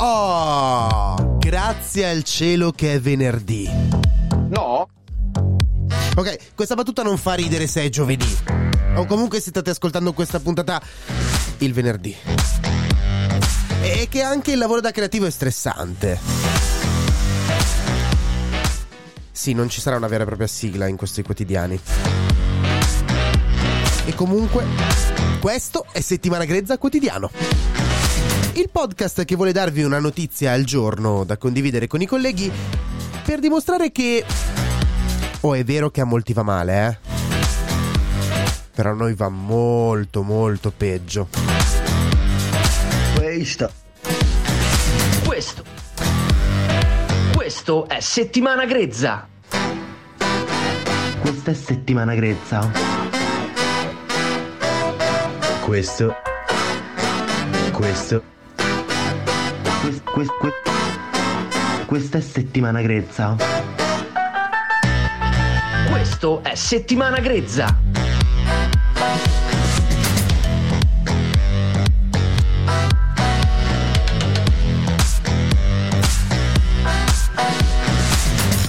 Oh, grazie al cielo che è venerdì. No? Ok, questa battuta non fa ridere se è giovedì. O comunque se state ascoltando questa puntata il venerdì. E che anche il lavoro da creativo è stressante. Sì, non ci sarà una vera e propria sigla in questi quotidiani. E comunque, questo è Settimana Grezza Quotidiano. Il podcast che vuole darvi una notizia al giorno da condividere con i colleghi per dimostrare che... Oh, è vero che a molti va male, eh? Però a noi va molto, molto peggio. Questo. Questo. Questo è Settimana Grezza. Questa è settimana grezza. Questo. Questo. Quest, quest, quest, questa è settimana grezza. Questo è Settimana Grezza.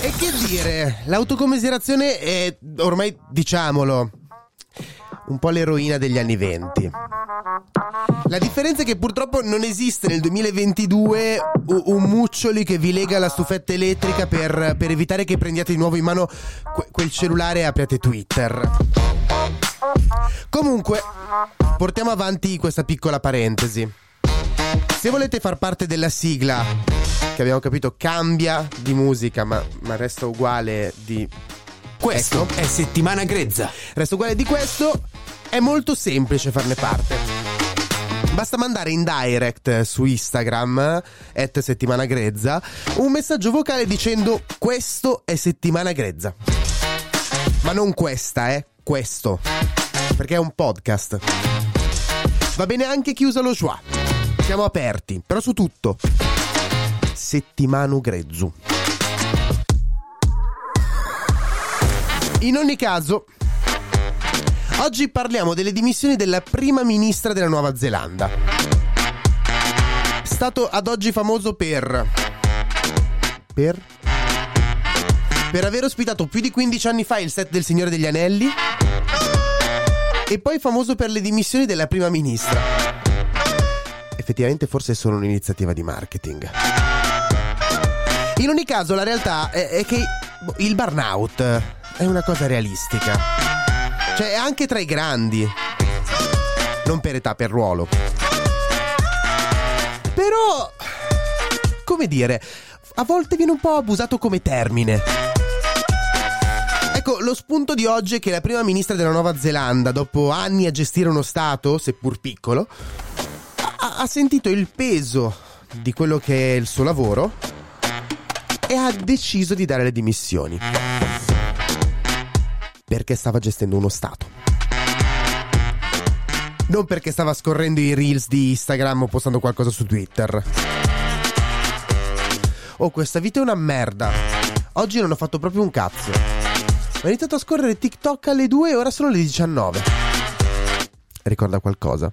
E che dire, l'autocommiserazione è ormai, diciamolo, un po' l'eroina degli anni venti. La differenza è che purtroppo non esiste nel 2022 u- un muccioli che vi lega alla stufetta elettrica per, per evitare che prendiate di nuovo in mano que- quel cellulare e apriate Twitter. Comunque, portiamo avanti questa piccola parentesi. Se volete far parte della sigla, che abbiamo capito cambia di musica, ma, ma resta uguale di Questo è Settimana Grezza. Resto uguale di questo, è molto semplice farne parte. Basta mandare in direct su Instagram, at settimana grezza, un messaggio vocale dicendo questo è settimana grezza. Ma non questa, eh, questo. Perché è un podcast. Va bene anche chi usa lo schwa. Siamo aperti, però su tutto. Settimanu grezzu. In ogni caso, oggi parliamo delle dimissioni della prima ministra della Nuova Zelanda. Stato ad oggi famoso per... Per? Per aver ospitato più di 15 anni fa il set del Signore degli Anelli. E poi famoso per le dimissioni della prima ministra. Effettivamente forse è solo un'iniziativa di marketing. In ogni caso la realtà è, è che il burnout è una cosa realistica. Cioè, anche tra i grandi. Non per età, per ruolo. Però, come dire, a volte viene un po' abusato come termine. Ecco, lo spunto di oggi è che la prima ministra della Nuova Zelanda, dopo anni a gestire uno Stato, seppur piccolo, ha, ha sentito il peso di quello che è il suo lavoro e ha deciso di dare le dimissioni perché stava gestendo uno Stato. Non perché stava scorrendo i reels di Instagram o postando qualcosa su Twitter. Oh, questa vita è una merda. Oggi non ho fatto proprio un cazzo. Ho iniziato a scorrere TikTok alle 2 e ora sono le 19. Ricorda qualcosa?